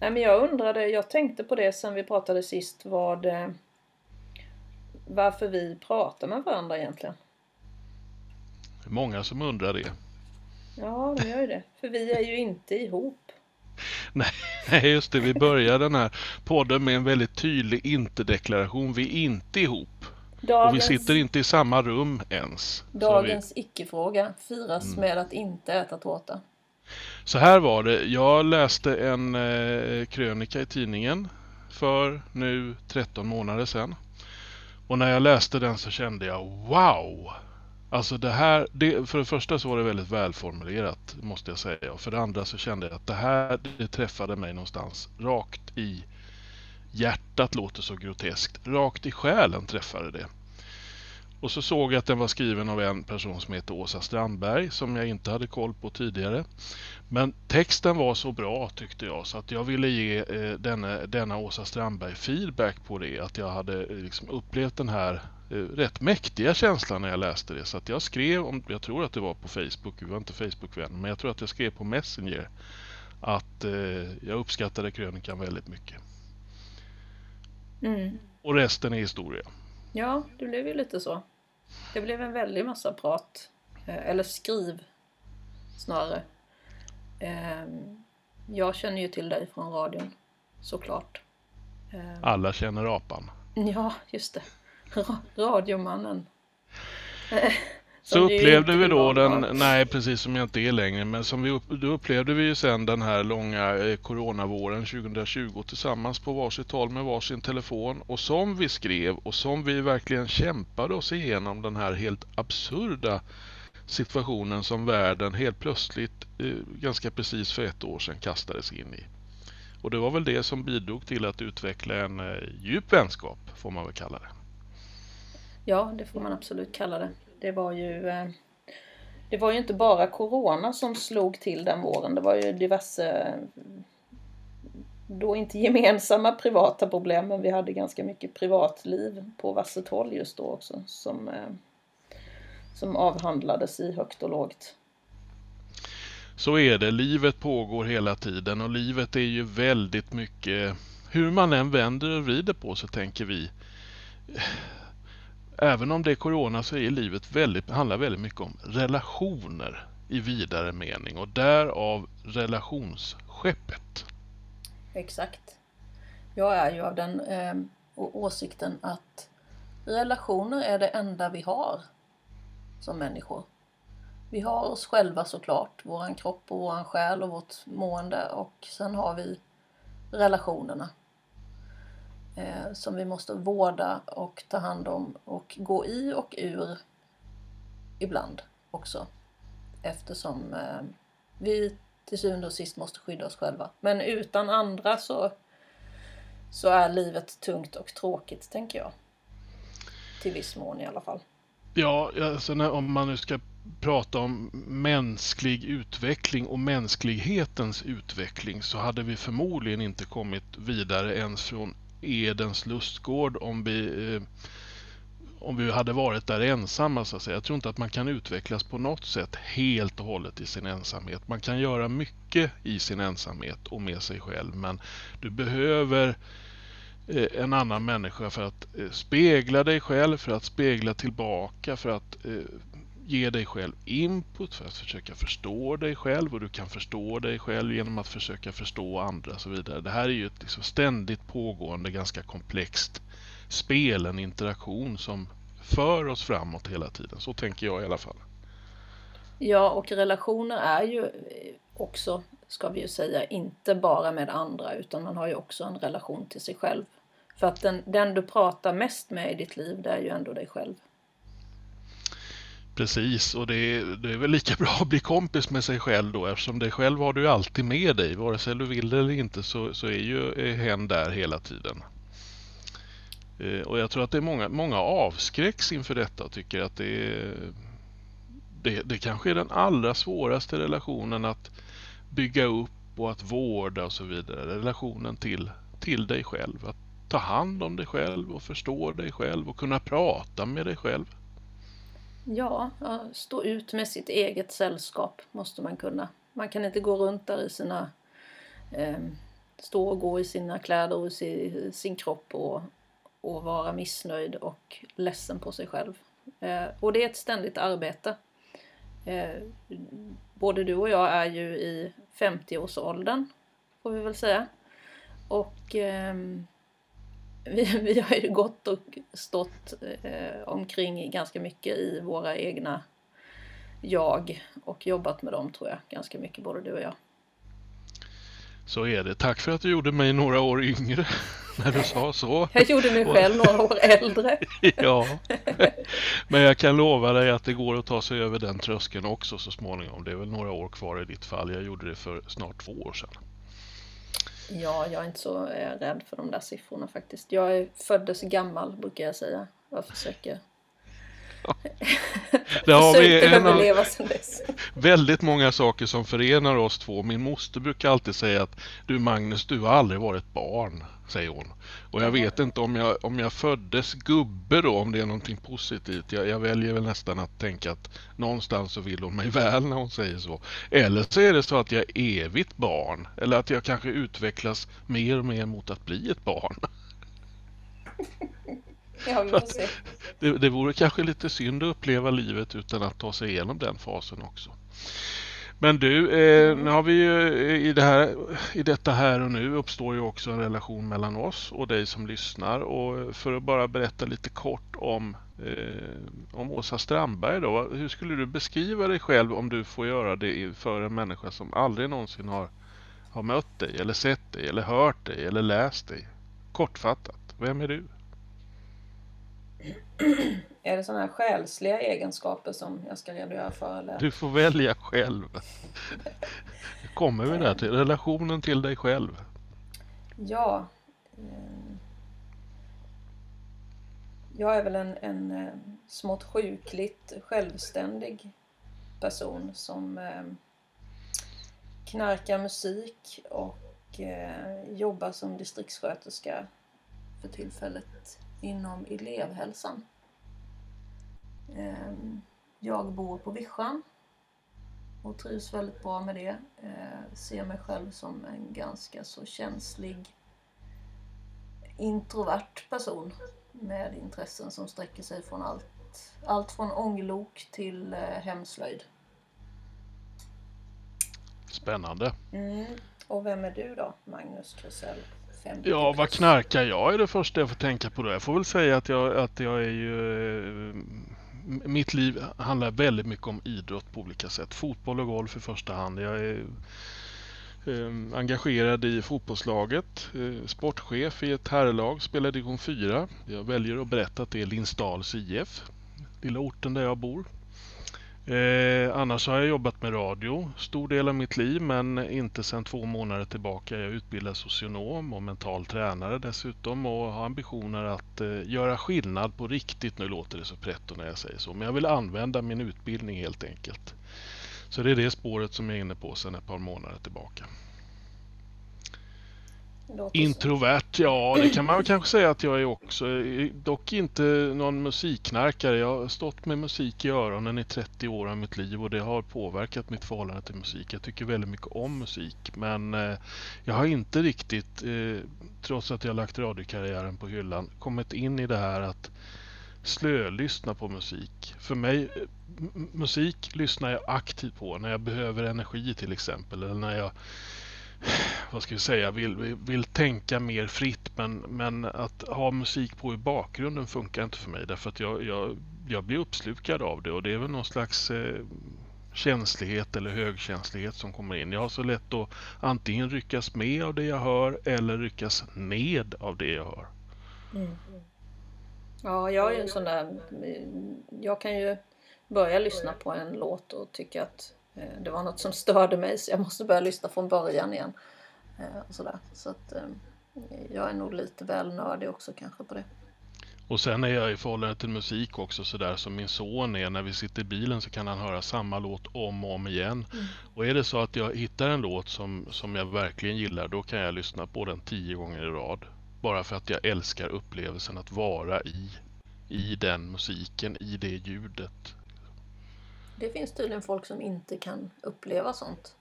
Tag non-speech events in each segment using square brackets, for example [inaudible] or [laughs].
Nej, men jag undrade, jag tänkte på det sen vi pratade sist, vad... Eh, varför vi pratar med varandra egentligen. Det är många som undrar det. Ja, de gör ju det. För vi är ju inte ihop. [laughs] Nej, just det. Vi börjar den här podden med en väldigt tydlig inte-deklaration. Vi är inte ihop. Dagens, och vi sitter inte i samma rum ens. Dagens vi... icke-fråga firas mm. med att inte äta tårta. Så här var det. Jag läste en eh, krönika i tidningen för nu 13 månader sedan. Och när jag läste den så kände jag wow! Alltså det här, det, för det första så var det väldigt välformulerat måste jag säga. Och för det andra så kände jag att det här det träffade mig någonstans rakt i hjärtat låter så groteskt. Rakt i själen träffade det. Och så såg jag att den var skriven av en person som heter Åsa Strandberg som jag inte hade koll på tidigare. Men texten var så bra tyckte jag så att jag ville ge eh, denna, denna Åsa Strandberg feedback på det. Att jag hade eh, liksom upplevt den här eh, rätt mäktiga känslan när jag läste det. Så att jag skrev, om, jag tror att det var på Facebook, vi var inte Facebook-vänner, men jag tror att jag skrev på Messenger att eh, jag uppskattade krönikan väldigt mycket. Mm. Och resten är historia. Ja, det blev ju lite så. Det blev en väldig massa prat. Eh, eller skriv snarare. Ehm, jag känner ju till dig från radion, såklart. Ehm, Alla känner apan. Ja, just det. radiomannen. Så upplevde vi då den, nej precis som jag inte är längre, men som vi, då upplevde vi ju sen den här långa eh, coronavåren 2020 tillsammans på varsitt håll med varsin telefon och som vi skrev och som vi verkligen kämpade oss igenom den här helt absurda situationen som världen helt plötsligt, eh, ganska precis för ett år sedan, kastades in i. Och det var väl det som bidrog till att utveckla en eh, djup vänskap, får man väl kalla det. Ja, det får man absolut kalla det. Det var ju eh, det var ju inte bara Corona som slog till den våren. Det var ju diverse då inte gemensamma privata problem men vi hade ganska mycket privatliv på varsitt håll just då också som, eh, som avhandlades i högt och lågt. Så är det, livet pågår hela tiden och livet är ju väldigt mycket, hur man än vänder och vrider på så tänker vi även om det är corona så är livet väldigt, handlar väldigt mycket om relationer i vidare mening och därav relationsskeppet. Exakt. Jag är ju av den eh, åsikten att relationer är det enda vi har som människor. Vi har oss själva såklart, våran kropp och våran själ och vårt mående och sen har vi relationerna eh, som vi måste vårda och ta hand om och gå i och ur ibland också. Eftersom eh, vi till syvende och sist måste skydda oss själva. Men utan andra så, så är livet tungt och tråkigt, tänker jag. Till viss mån i alla fall. Ja, alltså när, om man nu ska prata om mänsklig utveckling och mänsklighetens utveckling så hade vi förmodligen inte kommit vidare ens från Edens lustgård om vi, eh, om vi hade varit där ensamma. Så att säga. Jag tror inte att man kan utvecklas på något sätt helt och hållet i sin ensamhet. Man kan göra mycket i sin ensamhet och med sig själv men du behöver eh, en annan människa för att eh, spegla dig själv, för att spegla tillbaka, för att eh, ge dig själv input för att försöka förstå dig själv och du kan förstå dig själv genom att försöka förstå andra och så vidare. Det här är ju ett liksom ständigt pågående, ganska komplext spel, en interaktion som för oss framåt hela tiden. Så tänker jag i alla fall. Ja, och relationer är ju också, ska vi ju säga, inte bara med andra utan man har ju också en relation till sig själv. För att den, den du pratar mest med i ditt liv, det är ju ändå dig själv. Precis, och det är, det är väl lika [laughs] bra att bli kompis med sig själv då eftersom dig själv har du alltid med dig. Vare sig du vill det eller inte så, så är ju eh, hen där hela tiden. Eh, och jag tror att det är många, många avskräcks inför detta och tycker att det är det, det kanske är den allra svåraste relationen att bygga upp och att vårda och så vidare. Relationen till, till dig själv. Att ta hand om dig själv och förstå dig själv och kunna prata med dig själv. Ja, stå ut med sitt eget sällskap måste man kunna. Man kan inte gå runt där i sina eh, stå och gå i sina kläder och i sin kropp och, och vara missnöjd och ledsen på sig själv. Eh, och det är ett ständigt arbete. Eh, både du och jag är ju i 50-årsåldern, får vi väl säga. Och ehm, [laughs] vi, vi har ju gått och stått eh, omkring ganska mycket i våra egna jag och jobbat med dem tror jag ganska mycket, både du och jag. Så är det. Tack för att du gjorde mig några år yngre [laughs] när du sa så. Jag gjorde mig själv några år äldre. [laughs] ja, men jag kan lova dig att det går att ta sig över den tröskeln också så småningom. Det är väl några år kvar i ditt fall. Jag gjorde det för snart två år sedan. Ja, jag är inte så eh, rädd för de där siffrorna faktiskt. Jag är föddes gammal brukar jag säga. Jag försöker [laughs] Det har vi en av väldigt många saker som förenar oss två. Min moster brukar alltid säga att du Magnus, du har aldrig varit barn, säger hon. Och jag vet inte om jag, om jag föddes gubbe då, om det är någonting positivt. Jag, jag väljer väl nästan att tänka att någonstans så vill hon mig väl när hon säger så. Eller så är det så att jag är evigt barn. Eller att jag kanske utvecklas mer och mer mot att bli ett barn. [laughs] Ja, vi får se. Det, det vore kanske lite synd att uppleva livet utan att ta sig igenom den fasen också. Men du, eh, nu har vi ju eh, i, det här, i detta här och nu uppstår ju också en relation mellan oss och dig som lyssnar. Och för att bara berätta lite kort om, eh, om Åsa Strandberg då. Hur skulle du beskriva dig själv om du får göra det för en människa som aldrig någonsin har, har mött dig eller sett dig eller hört dig eller läst dig? Kortfattat, vem är du? Är det sådana här själsliga egenskaper som jag ska redogöra för? Eller? Du får välja själv. Kommer vi där till relationen till dig själv. Ja. Eh, jag är väl en, en eh, smått sjukligt självständig person som eh, knarkar musik och jobbar som distriktssköterska för tillfället inom elevhälsan. Ehm, jag bor på Vischan och trivs väldigt bra med det. Ehm, ser mig själv som en ganska så känslig introvert person med intressen som sträcker sig från allt, allt från ånglok till eh, hemslöjd. Spännande. Mm. Och vem är du då, Magnus Krusell? Ja, vad knarkar jag är det första jag får tänka på då. Jag får väl säga att jag, att jag är ju... Eh, mitt liv handlar väldigt mycket om idrott på olika sätt. Fotboll och golf i första hand. Jag är eh, engagerad i fotbollslaget, eh, sportchef i ett herrlag, spelar division 4. Jag väljer att berätta att det är Linsdals IF, lilla orten där jag bor. Eh, annars har jag jobbat med radio stor del av mitt liv men inte sedan två månader tillbaka. Jag är utbildad socionom och mental tränare dessutom och har ambitioner att eh, göra skillnad på riktigt. Nu låter det så pretto när jag säger så men jag vill använda min utbildning helt enkelt. Så det är det spåret som jag är inne på sedan ett par månader tillbaka. Introvert, ja det kan man väl kanske säga att jag är också. Dock inte någon musikknarkare. Jag har stått med musik i öronen i 30 år av mitt liv och det har påverkat mitt förhållande till musik. Jag tycker väldigt mycket om musik men eh, jag har inte riktigt, eh, trots att jag lagt radiokarriären på hyllan, kommit in i det här att slölyssna på musik. För mig, eh, musik lyssnar jag aktivt på när jag behöver energi till exempel eller när jag vad ska vi säga, vill, vill tänka mer fritt men, men att ha musik på i bakgrunden funkar inte för mig därför att jag, jag, jag blir uppslukad av det och det är väl någon slags eh, känslighet eller högkänslighet som kommer in. Jag har så lätt att antingen ryckas med av det jag hör eller ryckas ned av det jag hör. Mm. Ja, jag är en sån där, jag kan ju börja lyssna på en låt och tycka att det var något som störde mig så jag måste börja lyssna från början igen. Eh, och sådär. Så att eh, jag är nog lite väl nördig också kanske på det. Och sen är jag i förhållande till musik också sådär som min son är. När vi sitter i bilen så kan han höra samma låt om och om igen. Mm. Och är det så att jag hittar en låt som, som jag verkligen gillar då kan jag lyssna på den tio gånger i rad. Bara för att jag älskar upplevelsen att vara i, i den musiken, i det ljudet. Det finns tydligen folk som inte kan uppleva sånt.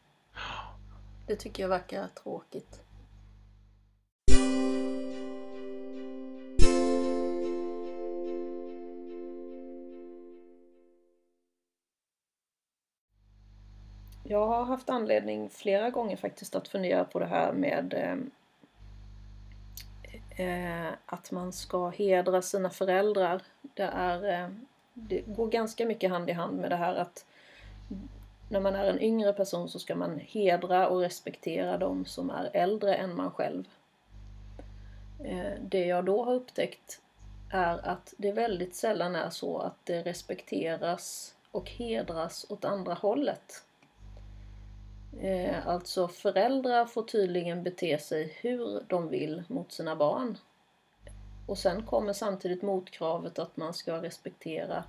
Det tycker jag verkar tråkigt. Jag har haft anledning flera gånger faktiskt att fundera på det här med eh, eh att man ska hedra sina föräldrar. Det är eh, det går ganska mycket hand i hand med det här att när man är en yngre person så ska man hedra och respektera de som är äldre än man själv. Eh, det jag då har upptäckt är att det väldigt sällan är så att det respekteras och hedras åt andra hållet. Eh, alltså föräldrar får tydligen bete sig hur de vill mot sina barn. Och sen kommer samtidigt motkravet att man ska respektera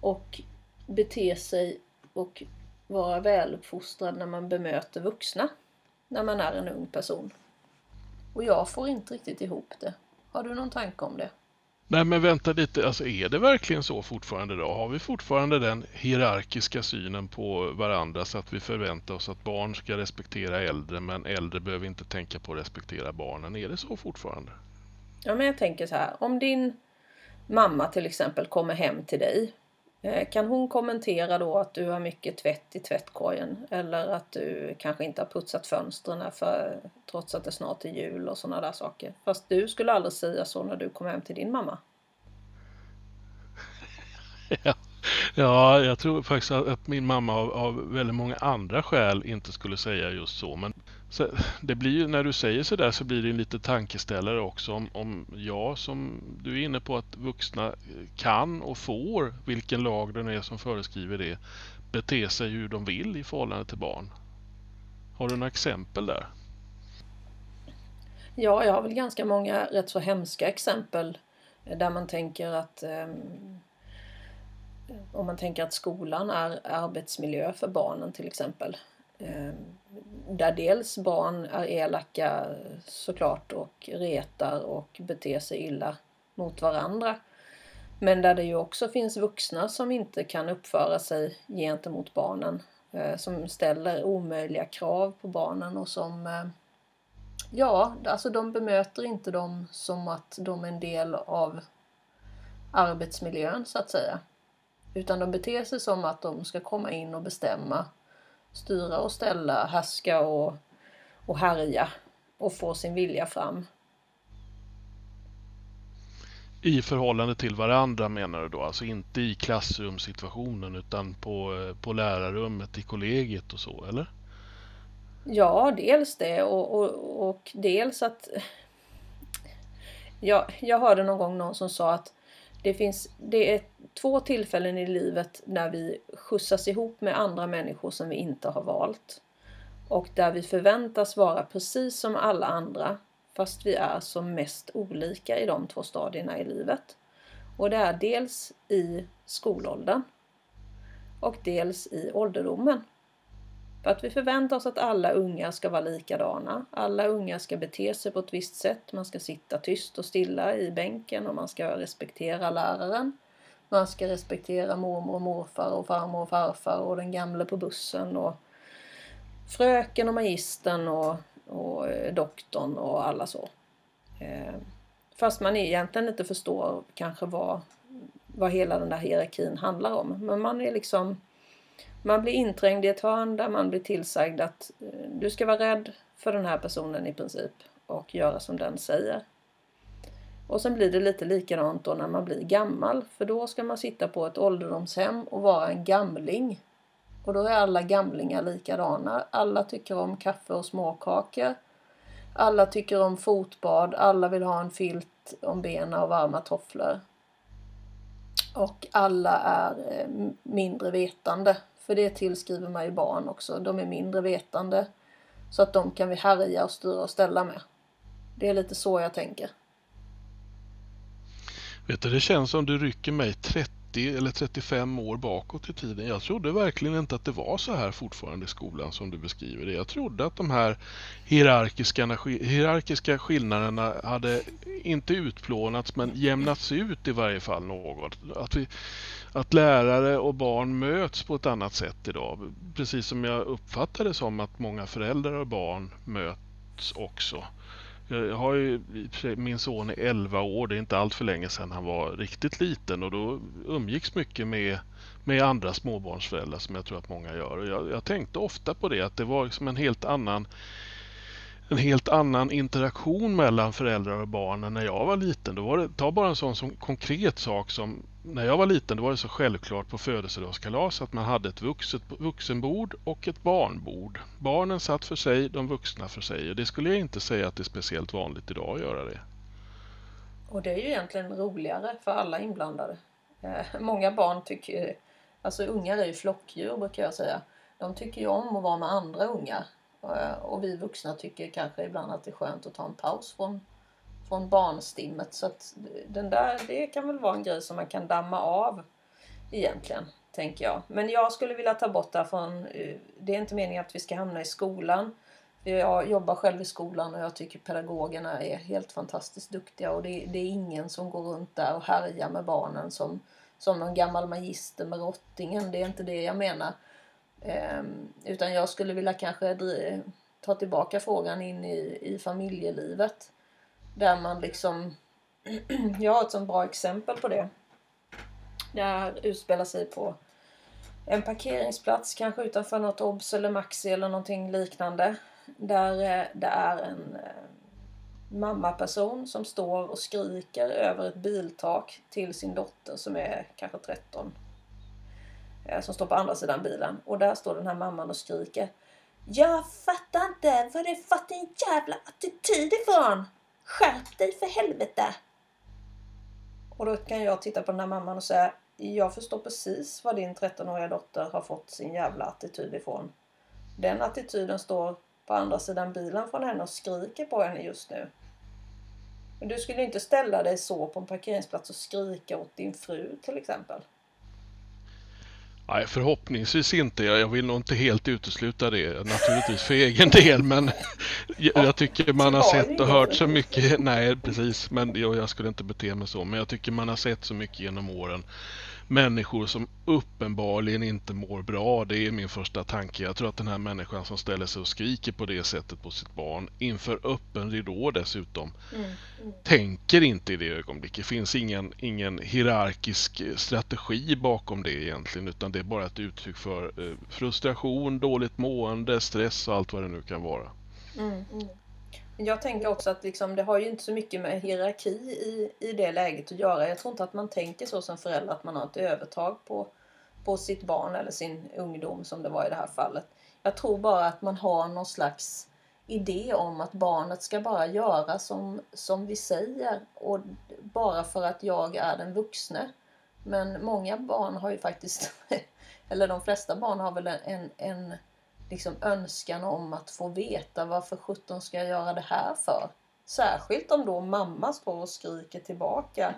och bete sig och vara väluppfostrad när man bemöter vuxna. När man är en ung person. Och jag får inte riktigt ihop det. Har du någon tanke om det? Nej men vänta lite, alltså är det verkligen så fortfarande då? Har vi fortfarande den hierarkiska synen på varandra så att vi förväntar oss att barn ska respektera äldre men äldre behöver inte tänka på att respektera barnen? Är det så fortfarande? Ja men jag tänker så här, om din mamma till exempel kommer hem till dig eh, kan hon kommentera då att du har mycket tvätt i tvättkorgen eller att du kanske inte har putsat fönstren för, trots att det snart är jul och sådana där saker. Fast du skulle aldrig säga så när du kom hem till din mamma. [laughs] Ja, ja jag tror faktiskt att min mamma av, av väldigt många andra skäl inte skulle säga just så. Men så det blir ju, när du säger sådär så blir det en liten tankeställare också om, om jag som du är inne på att vuxna eh, kan och får, vilken lag det nu är som föreskriver det, bete sig hur de vill i förhållande till barn. Har du några exempel där? Ja, jag har väl ganska många rätt så hemska exempel eh, där man tänker att um, om man tänker att skolan är arbetsmiljö för barnen till exempel. Ehm, där dels barn är elaka såklart och retar och beter sig illa mot varandra. Men där det ju också finns vuxna som inte kan uppföra sig gentemot barnen. Eh, som ställer omöjliga krav på barnen och som eh, Ja, alltså de bemöter inte dem som att de är en del av arbetsmiljön så att säga. Utan de beter sig som att de ska komma in och bestämma styra och ställa, härska och, och härja och få sin vilja fram. I förhållande till varandra menar du då? Alltså inte i klassrumssituationen utan på, på lärarrummet i kollegiet och så, eller? Ja, dels det och, och, och dels att... Ja, jag hörde någon gång någon som sa att det finns det är två tillfällen i livet när vi skjutsas ihop med andra människor som vi inte har valt. Och där vi förväntas vara precis som alla andra fast vi är som mest olika i de två stadierna i livet. Och det är dels i skolåldern och dels i ålderdomen. För att vi förväntar oss att alla unga ska vara likadana. Alla unga ska bete sig på ett visst sätt. Man ska sitta tyst och stilla i bänken och man ska respektera läraren. Man ska respektera mormor och morfar och farmor och farfar och den gamle på bussen och fröken och magistern och, och eh, doktorn och alla så. Eh, fast man egentligen inte förstår kanske vad, vad hela den där hierarkin handlar om. Men man är liksom man blir inträngd i ett hörn där man blir tillsagd att eh, du ska vara rädd för den här personen i princip och göra som den säger. Och sen blir det lite likadant då när man blir gammal för då ska man sitta på ett ålderdomshem och vara en gamling. Och då är alla gamlingar likadana. Alla tycker om kaffe och småkakor. Alla tycker om fotbad, alla vill ha en filt om benen och varma tofflor. Och alla är eh, mindre vetande för det tillskriver man ju barn också. De är mindre vetande. Så att de kan vi härja och styra och ställa med. Det är lite så jag tänker. Vet du, det känns som du rycker mig 30 eller 35 år bakåt i tiden. Jag trodde verkligen inte att det var så här fortfarande i skolan som du beskriver det. Jag trodde att de här hierarkiska, hierarkiska skillnaderna hade inte utplånats men jämnats ut i varje fall något. Att vi, att lärare och barn möts på ett annat sätt idag. Precis som jag uppfattar det som att många föräldrar och barn möts också. Eh, jag har ju, min son är 11 år, det är inte allt för länge sedan han var riktigt liten och då umgicks mycket med, med andra småbarnsföräldrar som jag tror att många gör. Och jag, jag tänkte ofta på det, att det var liksom en helt annan en helt annan interaktion mellan föräldrar och barn än när jag var liten. Då var det, ta bara en sån som konkret sak som när jag var liten då var det så självklart på födelsedagskalas att man hade ett vuxet, vuxenbord och ett barnbord. Barnen satt för sig, de vuxna för sig. Och det skulle jag inte säga att det är speciellt vanligt idag att göra det. Och det är ju egentligen roligare för alla inblandade. Eh, många barn tycker, alltså ungar är ju flockdjur brukar jag säga. De tycker ju om att vara med andra ungar. Eh, och vi vuxna tycker kanske ibland att det är skönt att ta en paus från, från barnstimmet. Så att den där, det kan väl vara en grej som man kan damma av egentligen, tänker jag. Men jag skulle vilja ta bort det från, eh, det är inte meningen att vi ska hamna i skolan. Jag jobbar själv i skolan och jag tycker pedagogerna är helt fantastiskt duktiga och det, det är ingen som går runt där och härjar med barnen som, som någon gammal magister med rottingen. Det är inte det jag menar. Um, utan jag skulle vilja kanske ta tillbaka frågan in i, i familjelivet. Där man liksom... [clears throat] jag har ett sånt bra exempel på det. Det här utspelar sig på en parkeringsplats, kanske utanför något Obs eller Maxi eller någonting liknande. Där eh, det är en eh, mammaperson som står och skriker över ett biltak till sin dotter som är kanske 13 eh, som står på andra sidan bilen. Och där står den här mamman och skriker. Jag fattar inte var det fått din jävla attityd ifrån. Skärp dig för helvete. Och då kan jag titta på den här mamman och säga. Jag förstår precis var din 13-åriga dotter har fått sin jävla attityd ifrån. Den attityden står på andra sidan bilen från henne och skriker på henne just nu. Men du skulle inte ställa dig så på en parkeringsplats och skrika åt din fru till exempel. Nej, förhoppningsvis inte. Jag vill nog inte helt utesluta det naturligtvis för egen del. Men [laughs] jag tycker man har sett och hört så mycket. Nej, precis. Men jag skulle inte bete mig så. Men jag tycker man har sett så mycket genom åren människor som uppenbarligen inte mår bra. Det är min första tanke. Jag tror att den här människan som ställer sig och skriker på det sättet på sitt barn inför öppen ridå dessutom mm. Mm. tänker inte i det ögonblicket. Det finns ingen, ingen hierarkisk strategi bakom det egentligen utan det är bara ett uttryck för eh, frustration, dåligt mående, stress och allt vad det nu kan vara. Mm. Jag tänker också att liksom, det har ju inte så mycket med hierarki i, i det läget att göra. Jag tror inte att man tänker så som förälder att man har ett övertag på, på sitt barn eller sin ungdom som det var i det här fallet. Jag tror bara att man har någon slags idé om att barnet ska bara göra som, som vi säger och bara för att jag är den vuxne. Men många barn har ju faktiskt, [laughs] eller de flesta barn har väl en, en liksom önskan om att få veta varför sjutton ska jag göra det här för? Särskilt om då mamma står och skriker tillbaka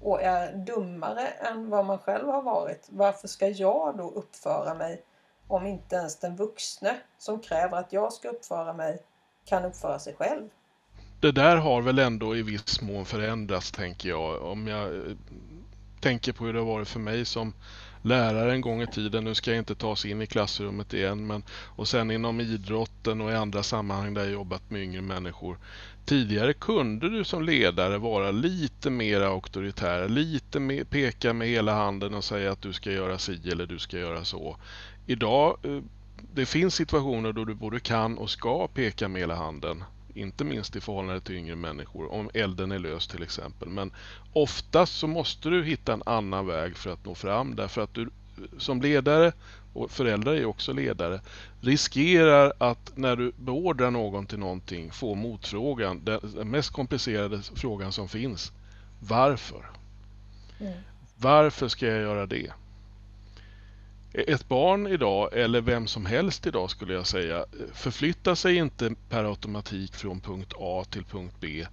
och är dummare än vad man själv har varit. Varför ska jag då uppföra mig om inte ens den vuxne som kräver att jag ska uppföra mig kan uppföra sig själv? Det där har väl ändå i viss mån förändrats tänker jag. Om jag eh, tänker på hur det har varit för mig som lärare en gång i tiden. Nu ska jag inte ta oss in i klassrummet igen. Men, och sen inom idrotten och i andra sammanhang där jag jobbat med yngre människor. Tidigare kunde du som ledare vara lite mer auktoritär, lite mer, peka med hela handen och säga att du ska göra si eller du ska göra så. Idag eh, det finns situationer då du både kan och ska peka med hela handen. Inte minst i förhållande till yngre människor, om elden är lös till exempel. Men oftast så måste du hitta en annan väg för att nå fram därför att du som ledare, och föräldrar är också ledare, riskerar att när du beordrar någon till någonting få motfrågan, den mest komplicerade frågan som finns. Varför? Mm. Varför ska jag göra det? Ett barn idag, eller vem som helst idag skulle jag säga, förflyttar sig inte per automatik från punkt A till punkt B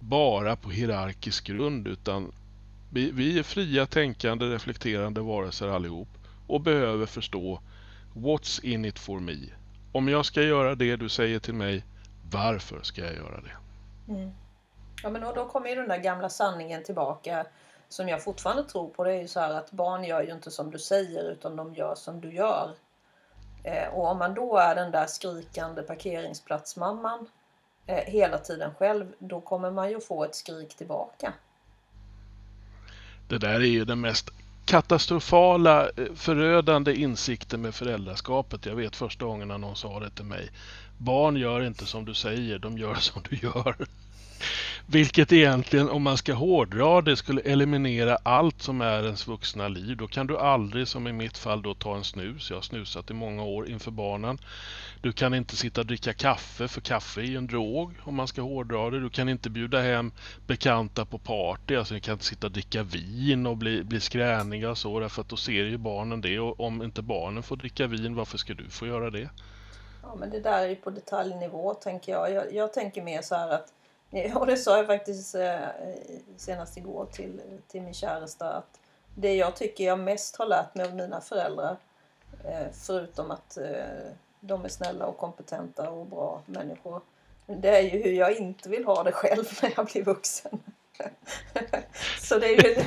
bara på hierarkisk grund utan vi, vi är fria, tänkande, reflekterande varelser allihop och behöver förstå What's in it for me? Om jag ska göra det du säger till mig, varför ska jag göra det? Mm. Ja men då kommer ju den där gamla sanningen tillbaka som jag fortfarande tror på det är ju så här att barn gör ju inte som du säger utan de gör som du gör. Eh, och om man då är den där skrikande parkeringsplatsmamman eh, hela tiden själv, då kommer man ju få ett skrik tillbaka. Det där är ju den mest katastrofala, eh, förödande insikten med föräldraskapet. Jag vet första gången när någon sa det till mig. Barn gör inte som du säger, de gör som du gör. Vilket egentligen, om man ska hårdra det, skulle eliminera allt som är ens vuxna liv. Då kan du aldrig, som i mitt fall, då ta en snus. Jag har snusat i många år inför barnen. Du kan inte sitta och dricka kaffe, för kaffe är ju en drog om man ska hårdra det. Du kan inte bjuda hem bekanta på party, alltså ni kan inte sitta och dricka vin och bli, bli skräniga och så, därför att då ser ju barnen det. Och om inte barnen får dricka vin, varför ska du få göra det? Ja, men det där är ju på detaljnivå, tänker jag. Jag, jag tänker mer så här att och det sa jag faktiskt eh, senast igår till, till min käresta att det jag tycker jag mest har lärt mig av mina föräldrar eh, förutom att eh, de är snälla och kompetenta och bra människor det är ju hur jag inte vill ha det själv när jag blir vuxen. [laughs] Så det, är ju,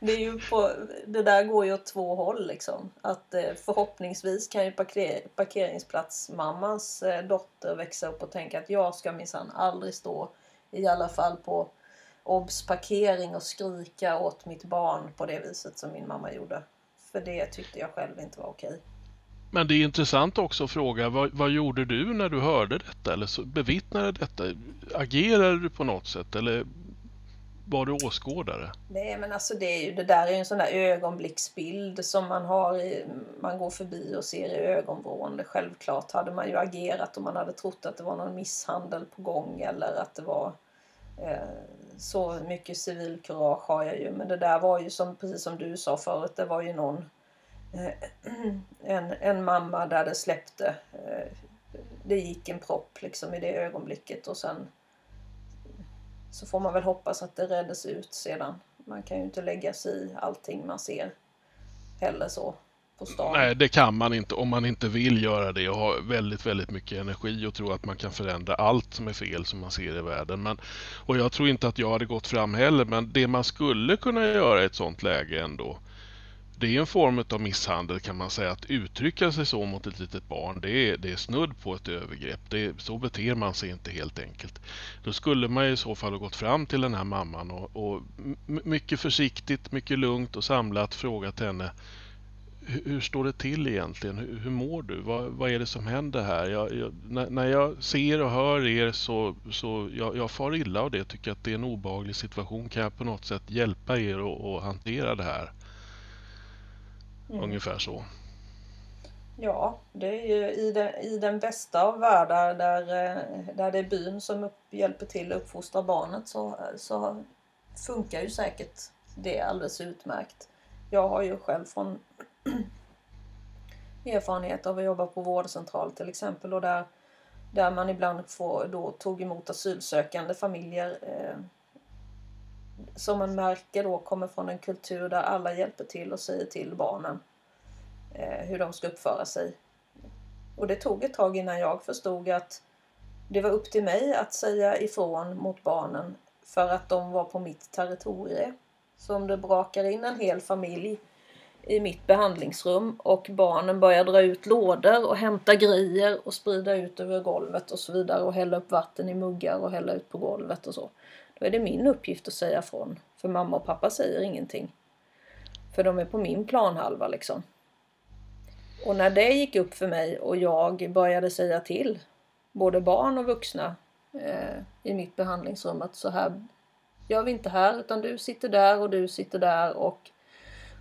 det, är ju på, det där går ju åt två håll liksom. Att förhoppningsvis kan ju parker, parkeringsplatsmammans dotter växa upp och tänka att jag ska minsann aldrig stå i alla fall på obs parkering och skrika åt mitt barn på det viset som min mamma gjorde. För det tyckte jag själv inte var okej. Men det är intressant också att fråga, vad, vad, gjorde du när du hörde detta eller så bevittnade detta? Agerade du på något sätt eller var du åskådare? Nej men alltså det, är ju, det där är ju en sån där ögonblicksbild som man har i, man går förbi och ser i ögonvrån. Självklart hade man ju agerat om man hade trott att det var någon misshandel på gång eller att det var eh, så mycket civilkurage har jag ju. Men det där var ju som, precis som du sa förut, det var ju någon eh, [clears throat] en, en mamma där det släppte. Eh, det gick en propp liksom i det ögonblicket och sen så får man väl hoppas att det räddes ut sedan. Man kan ju inte lägga sig i allting man ser heller så på stan. Nej, det kan man inte om man inte vill göra det och har väldigt, väldigt mycket energi och tror att man kan förändra allt som är fel som man ser i världen. Men, och jag tror inte att jag hade gått fram heller, men det man skulle kunna göra i ett sånt läge ändå det är en form av misshandel kan man säga. Att uttrycka sig så mot ett litet barn, det är, det är snudd på ett övergrepp. Det, så beter man sig inte helt enkelt. Då skulle man i så fall ha gått fram till den här mamman och, och mycket försiktigt, mycket lugnt och samlat frågat henne hur, står det till egentligen? Hur, hur mår du? Vad, vad, är det som händer här? Jag, jag, när, när, jag ser och hör er så, så jag, jag far illa av det. Tycker att det är en obehaglig situation. Kan jag på något sätt hjälpa er att hantera det här? Mm. Ungefär så. Ja, det är ju i den, i den bästa av världar där, eh, där det är byn som upp, hjälper till att uppfostra barnet så, så funkar ju säkert det alldeles utmärkt. Jag har ju själv från [clears throat] erfarenhet av att jobba på vårdcentral till exempel och där, där man ibland får, då tog emot asylsökande familjer eh, som man märker då kommer från en kultur där alla hjälper till och säger till barnen eh, hur de ska uppföra sig. Och det tog ett tag innan jag förstod att det var upp till mig att säga ifrån mot barnen för att de var på mitt territorium. Så om det brakar in en hel familj i mitt behandlingsrum och barnen börjar dra ut lådor och hämta grejer och sprida ut över golvet och så vidare och hälla upp vatten i muggar och hälla ut på golvet och så. Då är det min uppgift att säga från. För mamma och pappa säger ingenting. För de är på min planhalva liksom. Och när det gick upp för mig och jag började säga till både barn och vuxna eh, i mitt behandlingsrum att så här gör vi inte här utan du sitter där och du sitter där och,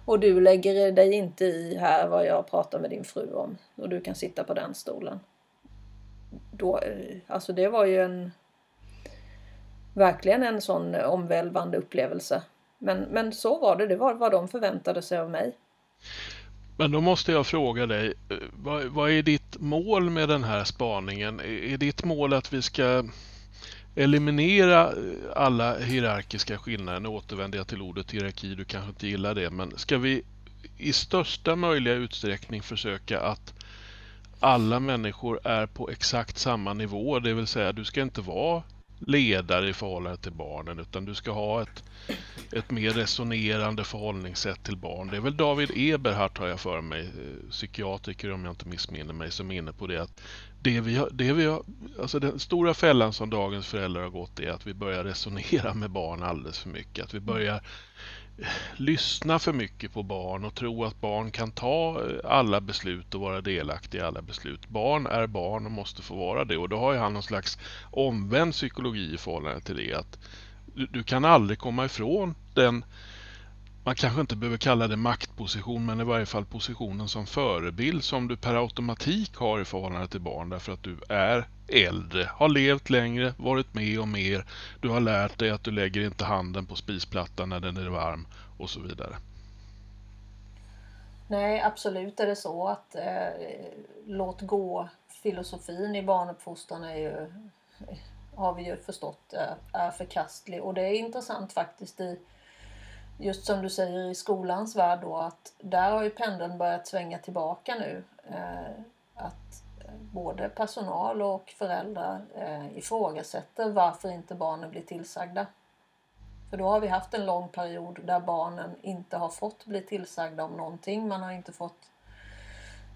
och du lägger dig inte i här vad jag pratar med din fru om och du kan sitta på den stolen. Då, eh, alltså det var ju en verkligen en sån omvälvande upplevelse. Men, men så var det, det var vad de förväntade sig av mig. Men då måste jag fråga dig, eh, vad, vad, är ditt mål med den här spaningen? Är ditt mål att vi ska eliminera eh, alla hierarkiska skillnader? Nu återvänder jag till ordet hierarki, du kanske inte gillar det, men ska vi i största möjliga utsträckning försöka att alla människor är på exakt samma nivå, det vill säga du ska inte vara ledare i förhållande till barnen utan du ska ha ett, ett mer resonerande förhållningssätt till barn. Det är väl David Eberhardt har jag för mig, eh, psykiatriker om jag inte missminner mig, som är inne på det att det vi har, det vi har, alltså den stora fällan som dagens föräldrar har gått är att vi börjar resonera med barn alldeles för mycket. Att vi börjar lyssna för mycket på barn och tro att barn kan ta eh, alla beslut och vara delaktiga i alla beslut. Barn är barn och måste få vara det och då har ju han någon slags omvänd psykologi i förhållande till det. att Du, du kan aldrig komma ifrån den man kanske inte behöver kalla det maktposition men i varje fall positionen som förebild som du per automatik har i förhållande till barn därför att du är äldre, har levt längre, varit med om mer. Du har lärt dig att du lägger inte handen på spisplattan när den är varm och så vidare. Nej, absolut är det så att eh, låt gå filosofin i barnuppfostran är ju, har vi ju förstått är, är förkastlig och det är intressant faktiskt i just som du säger i skolans värld då att där har ju pendeln börjat svänga tillbaka nu. Eh, att både personal och föräldrar eh, ifrågasätter varför inte barnen blir tillsagda. För då har vi haft en lång period där barnen inte har fått bli tillsagda om någonting. Man har inte fått,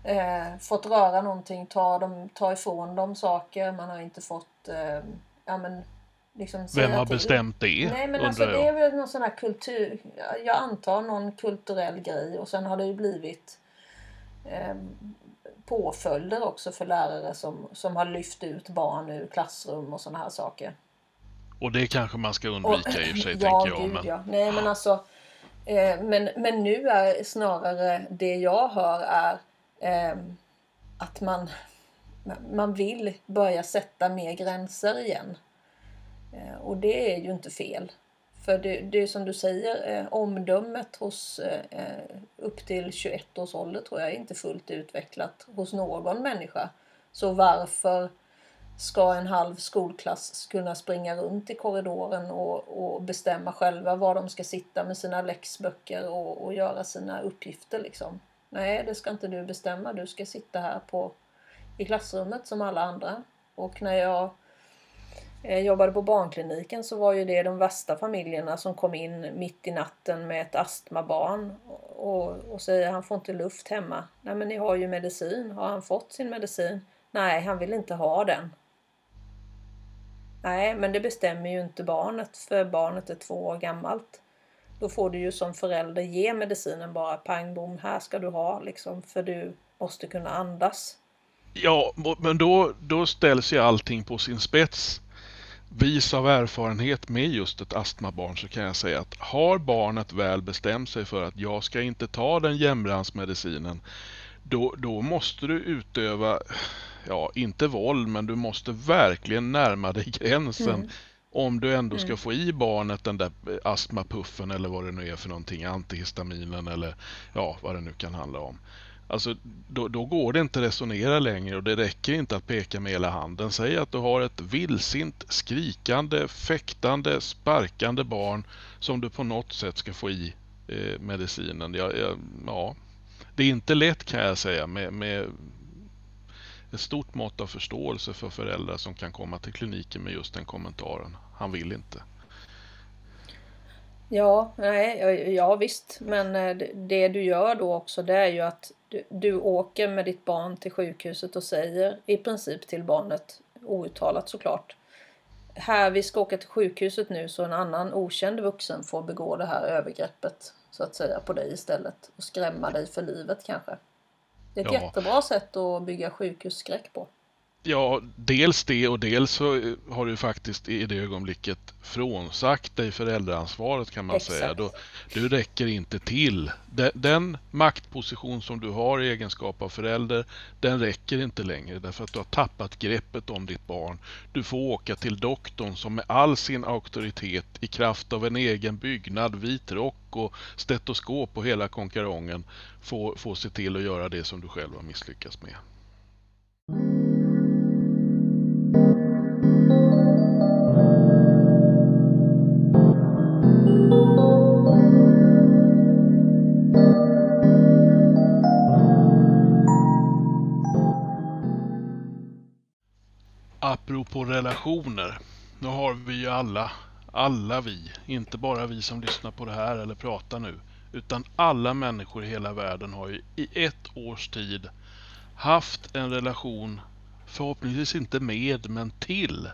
eh, fått röra någonting, ta, dem, ta ifrån dem saker. Man har inte fått eh, ja, men, liksom Vem har bestämt det? Nej men alltså det är väl någon sån här kultur, jag antar någon kulturell grej och sen har det ju blivit eh, påföljder också för lärare som, som har lyft ut barn ur klassrum och såna här saker. Och det kanske man ska undvika och, i och för sig [laughs] ja, tänker jag. Gud, men... ja. Nej men alltså eh, men, men nu är snarare det jag hör är eh, att man, man vill börja sätta mer gränser igen. Eh, och det är ju inte fel. För det, det är som du säger, eh, omdömet hos eh, eh upp till 21 års ålder tror jag är inte fullt utvecklat hos någon människa. Så varför ska en halv skolklass kunna springa runt i korridoren och, och bestämma själva var de ska sitta med sina läxböcker och, och göra sina uppgifter liksom? Nej, det ska inte du bestämma. Du ska sitta här på, i klassrummet som alla andra. Och när jag Eh, jobbade på barnkliniken så var ju det de värsta familjerna som kom in mitt i natten med ett astmabarn och, och säger han får inte luft hemma. Nej men ni har ju medicin. Har han fått sin medicin? Nej, han vill inte ha den. Nej, men det bestämmer ju inte barnet för barnet är två år gammalt. Då får du ju som förälder ge medicinen bara pang bom, här ska du ha liksom för du måste kunna andas. Ja, men då, då ställs ju allting på sin spets vis av erfarenhet med just ett astmabarn så kan jag säga att har barnet väl bestämt sig för att jag ska inte ta den jämransmedicinen då, då måste du utöva, ja inte våld men du måste verkligen närma dig gränsen mm. om du ändå ska mm. få i barnet den där astmapuffen eller vad det nu är för någonting, antihistaminen eller ja vad det nu kan handla om. Alltså, då, då, går det inte att resonera längre och det räcker inte att peka med hela handen. Säg att du har ett vildsint, skrikande, fäktande, sparkande barn som du på något sätt ska få i eh, medicinen. Ja, ja, ja, Det är inte lätt kan jag säga med, med ett stort mått av förståelse för föräldrar som kan komma till kliniken med just den kommentaren. Han vill inte. Ja, nej, ja visst. Men eh, det du gör då också det är ju att du, du åker med ditt barn till sjukhuset och säger i princip till barnet, outtalat såklart. Här, vi ska åka till sjukhuset nu så en annan okänd vuxen får begå det här övergreppet så att säga på dig istället och skrämma dig för livet kanske. Det är ett ja. jättebra sätt att bygga sjukhusskräck på. Ja, dels det och dels så har du faktiskt i det ögonblicket frånsagt dig föräldraansvaret kan man Exakt. säga. Då, du räcker inte till. Den, den, maktposition som du har i egenskap av förälder, den räcker inte längre därför att du har tappat greppet om ditt barn. Du får åka till doktorn som med all sin auktoritet i kraft av en egen byggnad, vit rock och stetoskop och hela konkarongen får, får se till att göra det som du själv har misslyckats med. Apropå relationer. Nu har vi ju alla, alla vi, inte bara vi som lyssnar på det här eller pratar nu, utan alla människor i hela världen har ju i ett års tid haft en relation förhoppningsvis inte med, men till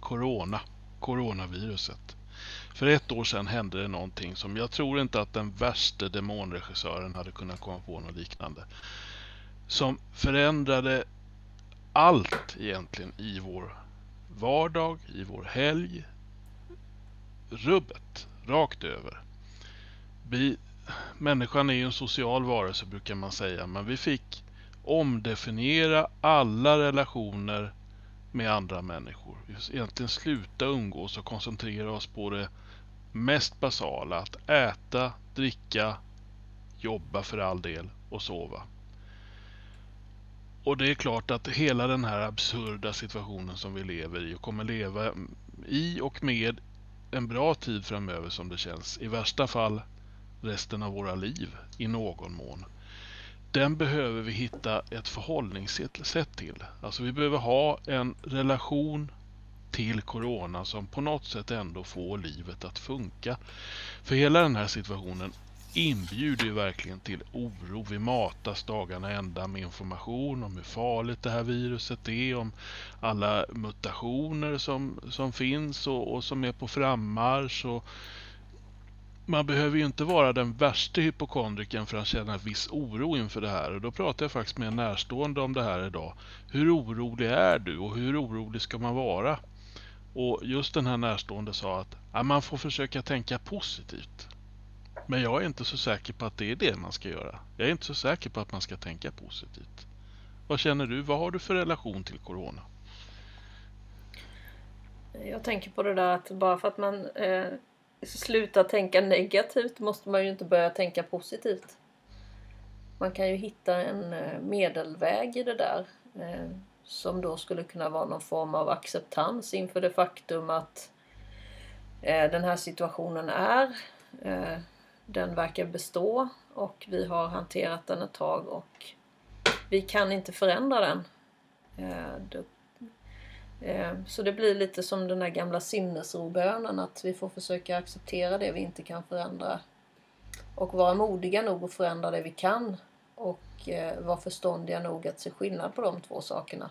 Corona, coronaviruset. För ett år sedan hände det någonting som jag tror inte att den värste demonregissören hade kunnat komma på något liknande. Som förändrade allt egentligen i vår vardag, i vår helg. Rubbet, rakt över. Vi, människan är ju en social varelse brukar man säga, men vi fick omdefiniera alla relationer med andra människor. Egentligen sluta umgås och koncentrera oss på det mest basala. Att äta, dricka, jobba för all del och sova. Och det är klart att hela den här absurda situationen som vi lever i och kommer leva i och med en bra tid framöver som det känns. I värsta fall resten av våra liv i någon mån. Den behöver vi hitta ett förhållningssätt till. Alltså vi behöver ha en relation till Corona som på något sätt ändå får livet att funka. För hela den här situationen inbjuder ju verkligen till oro. Vi matas dagarna ända med information om hur farligt det här viruset är, om alla mutationer som, som finns och, och som är på frammarsch. Och man behöver ju inte vara den värsta hypokondriken för att känna en viss oro inför det här. Och då pratar jag faktiskt med en närstående om det här idag. Hur orolig är du och hur orolig ska man vara? Och just den här närstående sa att ja, man får försöka tänka positivt. Men jag är inte så säker på att det är det man ska göra. Jag är inte så säker på att man ska tänka positivt. Vad känner du? Vad har du för relation till Corona? Jag tänker på det där att bara för att man eh, slutar tänka negativt måste man ju inte börja tänka positivt. Man kan ju hitta en eh, medelväg i det där. Eh, som då skulle kunna vara någon form av acceptans inför det faktum att eh, den här situationen är eh, den verkar bestå och vi har hanterat den ett tag och vi kan inte förändra den. Eh, eh, så det blir lite som den där gamla sinnesrobönen att vi får försöka acceptera det vi inte kan förändra och vara modiga nog att förändra det vi kan och eh, vara förståndiga nog att se skillnad på de två sakerna.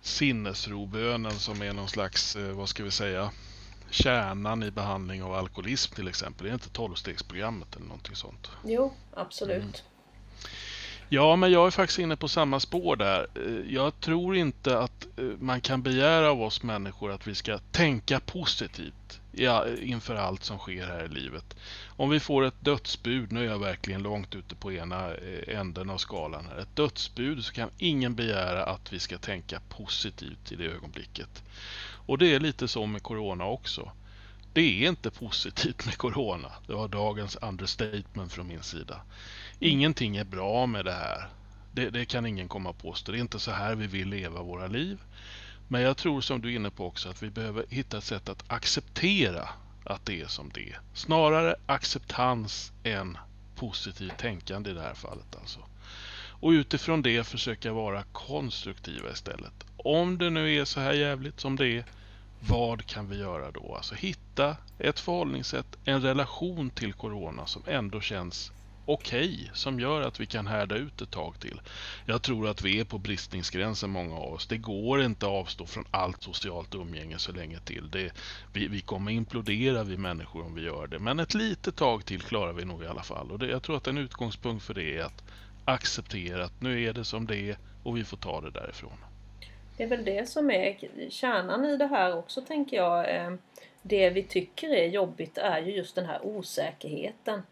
Sinnesrobönen som är någon slags, vad ska vi säga, kärnan i behandling av alkoholism till exempel. Det är inte tolvstegsprogrammet eller någonting sånt. Jo, absolut. Mm. Ja, men jag är faktiskt inne på samma spår där. Eh, jag tror inte att eh, man kan begära av oss människor att vi ska tänka positivt inför allt som sker här i livet. Om vi får ett dödsbud, nu är jag verkligen långt ute på ena eh, änden av skalan här. Ett dödsbud så kan ingen begära att vi ska tänka positivt i det ögonblicket. Och det är lite så med Corona också. Det är inte positivt med Corona. Det var dagens understatement från min sida. Ingenting är bra med det här. Det, det kan ingen komma och påstå. Det är inte så här vi vill leva våra liv. Men jag tror som du är inne på också att vi behöver hitta ett sätt att acceptera att det är som det är. Snarare acceptans än positivt tänkande i det här fallet alltså. Och utifrån det försöka vara konstruktiva istället. Om det nu är så här jävligt som det är, vad kan vi göra då? Alltså hitta ett förhållningssätt, en relation till Corona som ändå känns okej, okay, som gör att vi kan härda ut ett tag till. Jag tror att vi är på bristningsgränsen många av oss. Det går inte att avstå från allt socialt umgänge så länge till. Det, vi, vi kommer implodera vi människor om vi gör det. Men ett litet tag till klarar vi nog i alla fall. Och det, jag tror att en utgångspunkt för det är att acceptera att nu är det som det är och vi får ta det därifrån. Det är väl det som är kärnan i det här också tänker jag. Ehm, det vi tycker är jobbigt är ju just den här osäkerheten.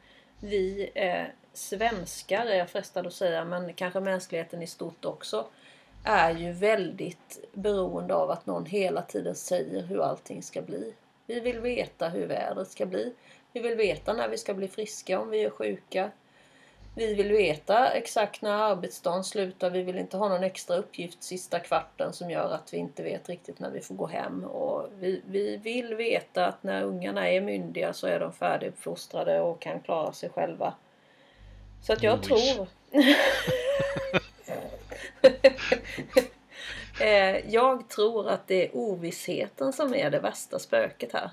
Vi eh, svenskar, är jag frestad att säga, men kanske mänskligheten i stort också, är ju väldigt beroende av att någon hela tiden säger hur allting ska bli. Vi vill veta hur vädret ska bli. Vi vill veta när vi ska bli friska om vi är sjuka. Vi vill veta exakt när arbetsdagen slutar. Vi vill inte ha någon extra uppgift sista kvarten som gör att vi inte vet riktigt när vi får gå hem. Och vi, vi vill veta att när ungarna är myndiga så är de färdiguppfostrade och kan klara sig själva. Så att jag tror... [laughs] Eh, jag tror att det är ovissheten som är det värsta spöket här.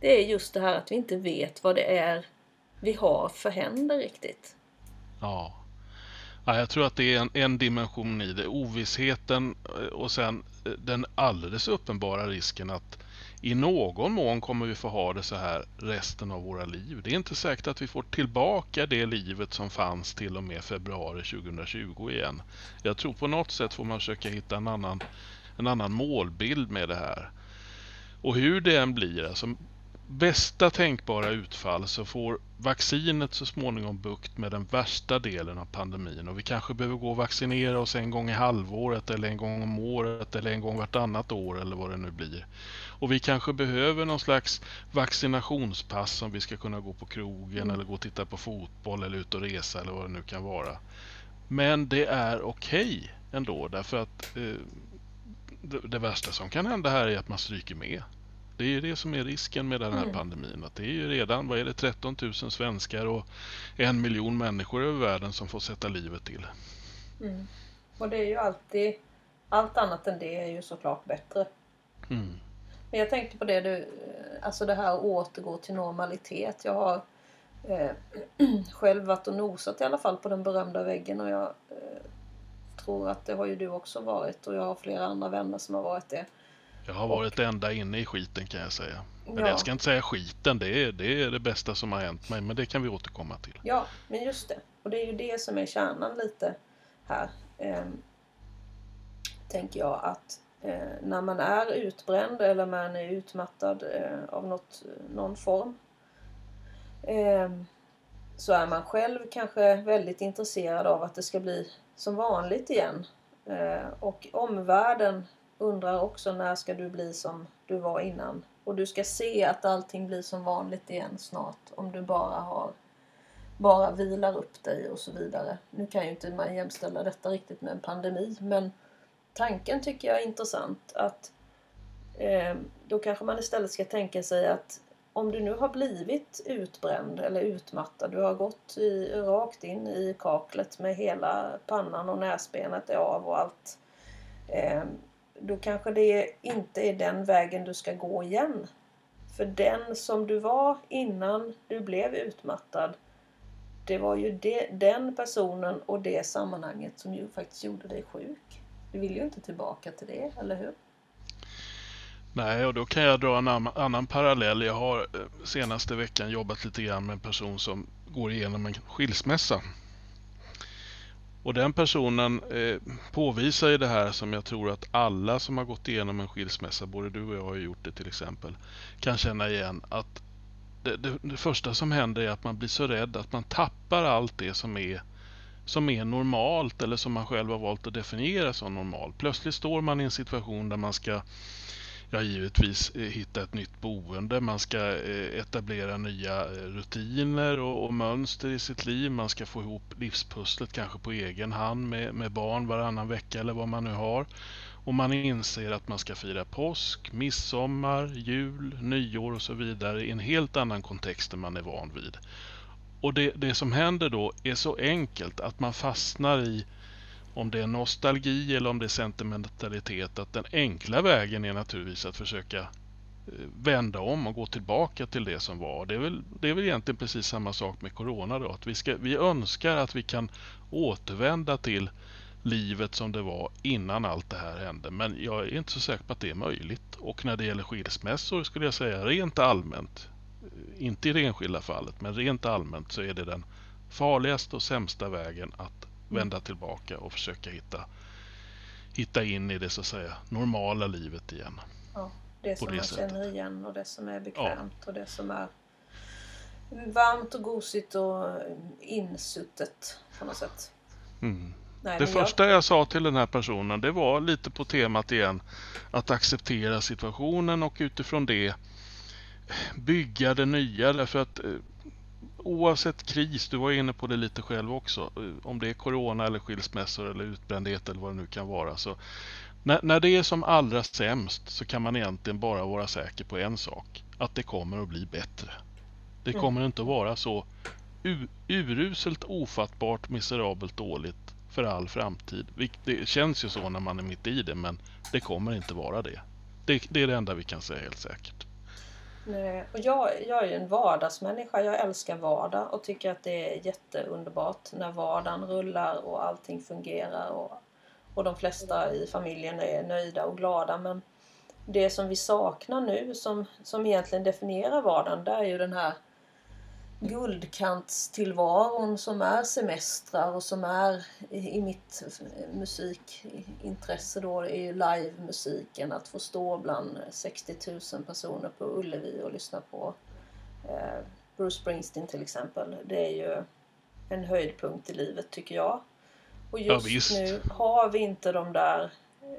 Det är just det här att vi inte vet vad det är vi har för händer riktigt. Ja. Ja, jag tror att det är en, en dimension i det. Ovissheten eh, och sen eh, den alldeles uppenbara risken att i någon mån kommer vi få ha det så här resten av våra liv. Det är inte säkert att vi får tillbaka det livet som fanns till och med februari 2020 igen. Jag tror på något sätt får man försöka hitta en annan, en annan målbild med det här. Och hur det än blir, alltså bästa tänkbara utfall så får vaccinet så småningom bukt med den värsta delen av pandemin och vi kanske behöver gå och vaccinera oss en gång i halvåret eller en gång om året eller en gång vartannat år eller vad det nu blir. Och vi kanske behöver någon slags vaccinationspass om vi ska kunna gå på krogen mm. eller gå och titta på fotboll eller ut och resa eller vad det nu kan vara. Men det är okej okay ändå därför att eh, det, det, värsta som kan hända här är att man stryker med. Det är ju det som är risken med den här mm. pandemin. Att det är ju redan, vad är det, 13 000 svenskar och en miljon människor över världen som får sätta livet till. Mm. Och det är ju alltid, allt annat än det är ju såklart bättre. Mm. Men jag tänkte på det du, alltså det här att återgå till normalitet. Jag har eh, [clears throat] själv varit och nosat i alla fall på den berömda väggen och jag eh, tror att det har ju du också varit och jag har flera andra vänner som har varit det. Jag har varit ända inne i skiten kan jag säga. Men ja. jag ska inte säga skiten, det är, det är det bästa som har hänt mig. Men det kan vi återkomma till. Ja, men just det. Och det är ju det som är kärnan lite här. Eh, tänker jag att eh, när man är utbränd eller man är utmattad eh, av något, någon form. Eh, så är man själv kanske väldigt intresserad av att det ska bli som vanligt igen. Eh, och omvärlden undrar också när ska du bli som du var innan. Och du ska se att allting blir som vanligt igen snart om du bara har bara vilar upp dig och så vidare. Nu kan ju inte man jämställa detta riktigt med en pandemi men tanken tycker jag är intressant att eh, då kanske man istället ska tänka sig att om du nu har blivit utbränd eller utmattad, du har gått i, rakt in i kaklet med hela pannan och näsbenet är av och allt. Eh, då kanske det inte är den vägen du ska gå igen. För den som du var innan du blev utmattad, det var ju det, den personen och det sammanhanget som ju faktiskt gjorde dig sjuk. Du vill ju inte tillbaka till det, eller hur? Nej, och då kan jag dra en annan parallell. Jag har eh, senaste veckan jobbat lite grann med en person som går igenom en skilsmässa. Och den personen eh, påvisar ju det här som jag tror att alla som har gått igenom en skilsmässa, både du och jag har gjort det till exempel, kan känna igen att det, det, det, första som händer är att man blir så rädd att man tappar allt det som är, som är normalt eller som man själv har valt att definiera som normalt. Plötsligt står man i en situation där man ska ja, givetvis eh, hitta ett nytt boende. Man ska eh, etablera nya eh, rutiner och, och, mönster i sitt liv. Man ska få ihop livspusslet kanske på egen hand med, med barn varannan vecka eller vad man nu har. Och man inser att man ska fira påsk, midsommar, jul, nyår och så vidare i en helt annan kontext än man är van vid. Och det, det som händer då är så enkelt att man fastnar i om det är nostalgi eller om det är sentimentalitet, att den enkla vägen är naturligtvis att försöka eh, vända om och gå tillbaka till det som var. Det är väl, det är väl egentligen precis samma sak med Corona då, att vi, ska, vi önskar att vi kan återvända till livet som det var innan allt det här hände. Men jag är inte så säker på att det är möjligt. Och när det gäller skilsmässor skulle jag säga rent allmänt, eh, inte i det enskilda fallet, men rent allmänt så är det den farligaste och sämsta vägen att vända tillbaka och försöka hitta, hitta in i det så att säga normala livet igen. Ja, det som det man sättet. känner igen och det som är bekvämt ja. och det som är varmt och gosigt och insuttet på något sätt. Mm. Nej, det första jag... jag sa till den här personen det var lite på temat igen att acceptera situationen och utifrån det bygga det nya därför att eh, oavsett kris, du var inne på det lite själv också, om det är corona eller skilsmässor eller utbrändhet eller vad det nu kan vara. Så när, när det är som allra sämst så kan man egentligen bara vara säker på en sak, att det kommer att bli bättre. Det mm. kommer inte att vara så uruselt, ofattbart, miserabelt dåligt för all framtid. Det känns ju så när man är mitt i det, men det kommer inte vara det. Det, det är det enda vi kan säga helt säkert. Nej, och jag, jag är ju en vardagsmänniska. Jag älskar vardag och tycker att det är jätteunderbart när vardagen rullar och allting fungerar och, och de flesta i familjen är nöjda och glada. Men det som vi saknar nu som, som egentligen definierar vardagen det är ju den här guldkantstillvaron som är semestrar och som är i mitt musikintresse då är ju livemusiken. Att få stå bland 60 000 personer på Ullevi och lyssna på eh, Bruce Springsteen till exempel. Det är ju en höjdpunkt i livet tycker jag. Och just ja, nu har vi inte de där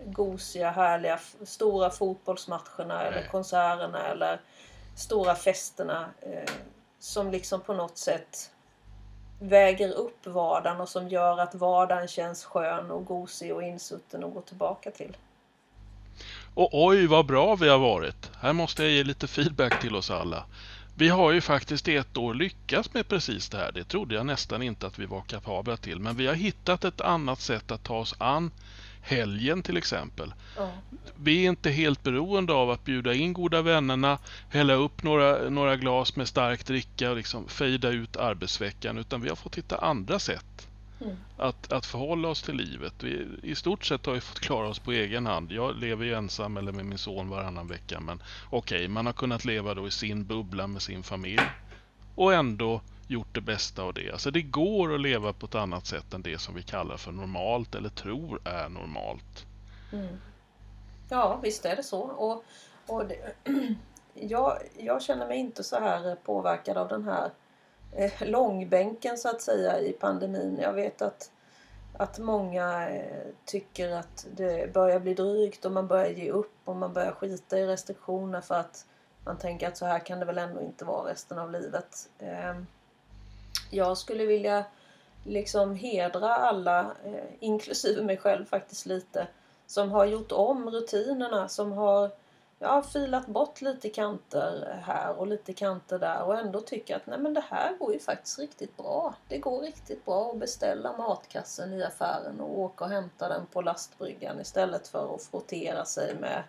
gosiga, härliga, stora fotbollsmatcherna Nej. eller konserterna eller stora festerna. Som liksom på något sätt väger upp vardagen och som gör att vardagen känns skön och gosig och insutten att gå tillbaka till. Och oj vad bra vi har varit! Här måste jag ge lite feedback till oss alla. Vi har ju faktiskt i ett år lyckats med precis det här. Det trodde jag nästan inte att vi var kapabla till. Men vi har hittat ett annat sätt att ta oss an helgen till exempel. Ja. Vi är inte helt beroende av att bjuda in goda vännerna, hälla upp några, några glas med stark dricka och liksom fejda ut arbetsveckan utan vi har fått hitta andra sätt mm. att, att förhålla oss till livet. Vi, I stort sett har vi fått klara oss på egen hand. Jag lever ju ensam eller med min son varannan vecka men okej, okay, man har kunnat leva då i sin bubbla med sin familj och ändå gjort det bästa av det. Alltså det går att leva på ett annat sätt än det som vi kallar för normalt eller tror är normalt. Mm. Ja, visst är det så. Och, och det, [clears throat] jag, jag känner mig inte så här påverkad av den här eh, långbänken så att säga i pandemin. Jag vet att, att många eh, tycker att det börjar bli drygt och man börjar ge upp och man börjar skita i restriktioner för att man tänker att så här kan det väl ändå inte vara resten av livet. Eh, jag skulle vilja liksom hedra alla, eh, inklusive mig själv faktiskt lite, som har gjort om rutinerna, som har ja, filat bort lite kanter här och lite kanter där och ändå tycker att nej men det här går ju faktiskt riktigt bra. Det går riktigt bra att beställa matkassen i affären och åka och hämta den på lastbryggan istället för att frottera sig med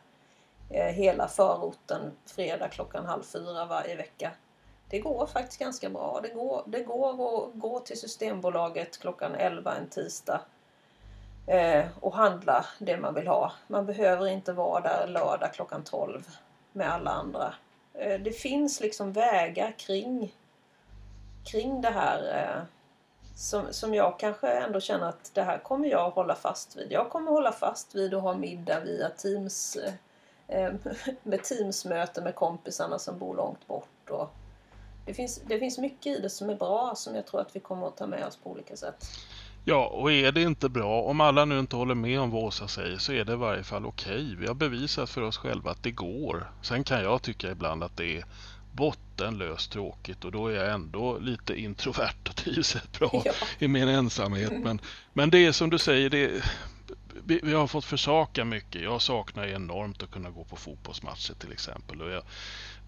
eh, hela förorten fredag klockan halv fyra varje vecka det går faktiskt ganska bra. Det går, det går att gå till Systembolaget klockan 11 en tisdag eh, och handla det man vill ha. Man behöver inte vara där lördag klockan 12 med alla andra. Eh, det finns liksom vägar kring, kring det här eh, som, som jag kanske ändå känner att det här kommer jag hålla fast vid. Jag kommer hålla fast vid att ha middag via Teams eh, [laughs] med Teamsmöte med kompisarna som bor långt bort. Och, det finns, det finns mycket i det som är bra som jag tror att vi kommer att ta med oss på olika sätt. Ja, och är det inte bra, om alla nu inte håller med om vad Åsa säger, så är det i varje fall okej. Okay. Vi har bevisat för oss själva att det går. Sen kan jag tycka ibland att det är bottenlöst tråkigt och då är jag ändå lite introvert och trivs bra [laughs] ja. i min ensamhet. Men, men det är som du säger, det, vi, vi, har fått försaka mycket. Jag saknar enormt att kunna gå på fotbollsmatcher till exempel. Och jag,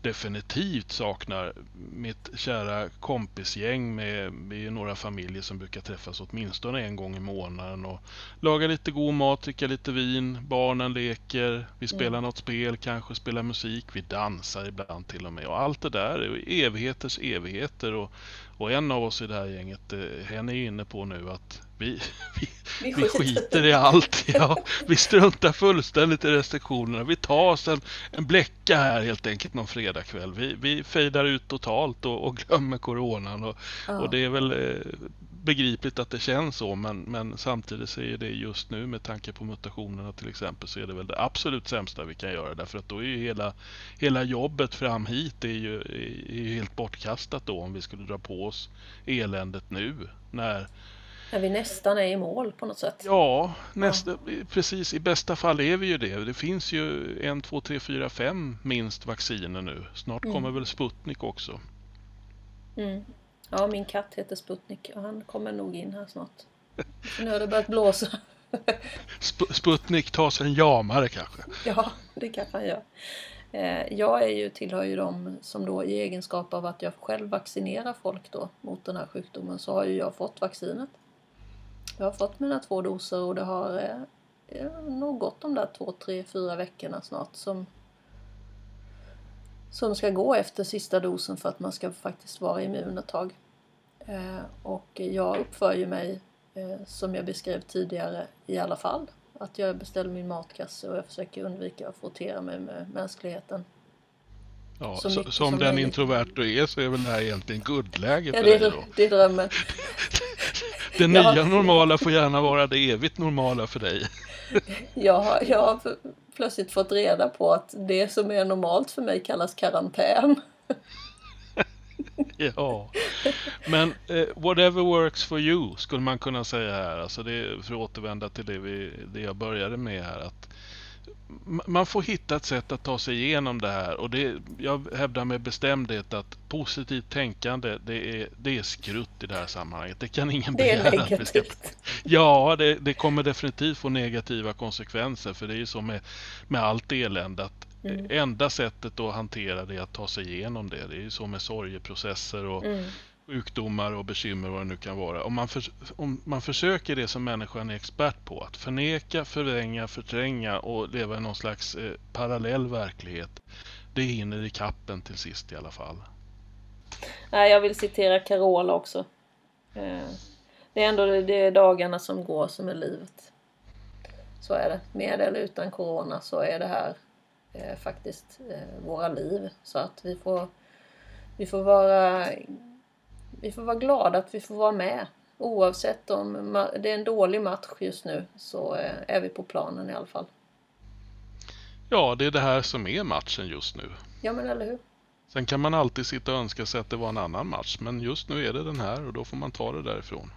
definitivt saknar mitt kära kompisgäng med, med några familjer som brukar träffas åtminstone en gång i månaden och laga lite god mat, dricka lite vin, barnen leker, vi spelar mm. något spel, kanske spelar musik, vi dansar ibland till och med och allt det där är evigheters evigheter och, och en av oss i det här gänget, eh, hen är inne på nu att vi, vi, vi, vi skiter i allt. Ja. Vi struntar fullständigt i restriktionerna. Vi tar oss en, en bläcka här helt enkelt någon fredagkväll. Vi, vi fejdar ut totalt och, och glömmer coronan. Och, ja. och det är väl eh, begripligt att det känns så men, men samtidigt så är det just nu med tanke på mutationerna till exempel så är det väl det absolut sämsta vi kan göra därför att då är ju hela, hela jobbet fram hit är ju, är helt bortkastat då om vi skulle dra på oss eländet nu när när vi nästan är i mål på något sätt. Ja, nästa, ja. precis. I bästa fall är vi ju det. Det finns ju en, två, tre, fyra, fem minst vacciner nu. Snart mm. kommer väl Sputnik också. Mm. Ja, min katt heter Sputnik och han kommer nog in här snart. Nu har det börjat blåsa. [laughs] Sp Sputnik tar sig en jamare kanske? Ja, det kanske han gör. Eh, jag är ju, tillhör ju de som då i egenskap av att jag själv vaccinerar folk då mot den här sjukdomen så har ju jag fått vaccinet. Jag har fått mina två doser och det har eh, nog gått de där två, tre, fyra veckorna snart som som ska gå efter sista dosen för att man ska faktiskt vara immun ett tag. Eh, och jag uppför ju mig eh, som jag beskrev tidigare i alla fall. Att jag beställer min matkasse och jag försöker undvika att frottera mig med mänskligheten. Ja, Så som som den möjligt. introvert du är så är väl det här egentligen guldläge Ja, för det, dig då. det är drömmen. [laughs] Det nya normala får gärna vara det evigt normala för dig. Jag har, jag har plötsligt fått reda på att det som är normalt för mig kallas karantän. [laughs] Ja, men eh, whatever works for you skulle man kunna säga här. Alltså det, för att återvända till det, vi, det jag började med här. Att man får hitta ett sätt att ta sig igenom det här och det, jag hävdar med bestämdhet att positivt tänkande det är, det är skrutt i det här sammanhanget. Det kan ingen Det är begära att vi ska negativt. Ja, det, det kommer definitivt få negativa konsekvenser för det är ju så med, med allt elände att Mm. enda sättet att hantera det är att ta sig igenom det. Det är ju så med sorgeprocesser och Mm sjukdomar och bekymmer vad det nu kan vara. Om man, för, om man försöker det som människan är expert på, att förneka, förvränga, förtränga och leva i någon slags eh, parallell verklighet. Det hinner i kappen till sist i alla fall. Nej, jag vill citera Carola också. Eh, Det är ändå det- är dagarna som går som är livet. Så är det. Med eller utan corona så är det här eh, faktiskt eh, våra liv. Så att vi får, vi får vara vi får vara glada att vi får vara med. Oavsett om det är en dålig match just nu så eh, är vi på planen i alla fall. Ja, det är det här som är matchen just nu. Ja men eller hur? Sen kan man alltid sitta och önska sig att det var en annan match, men just nu är det den här och då får man ta det därifrån.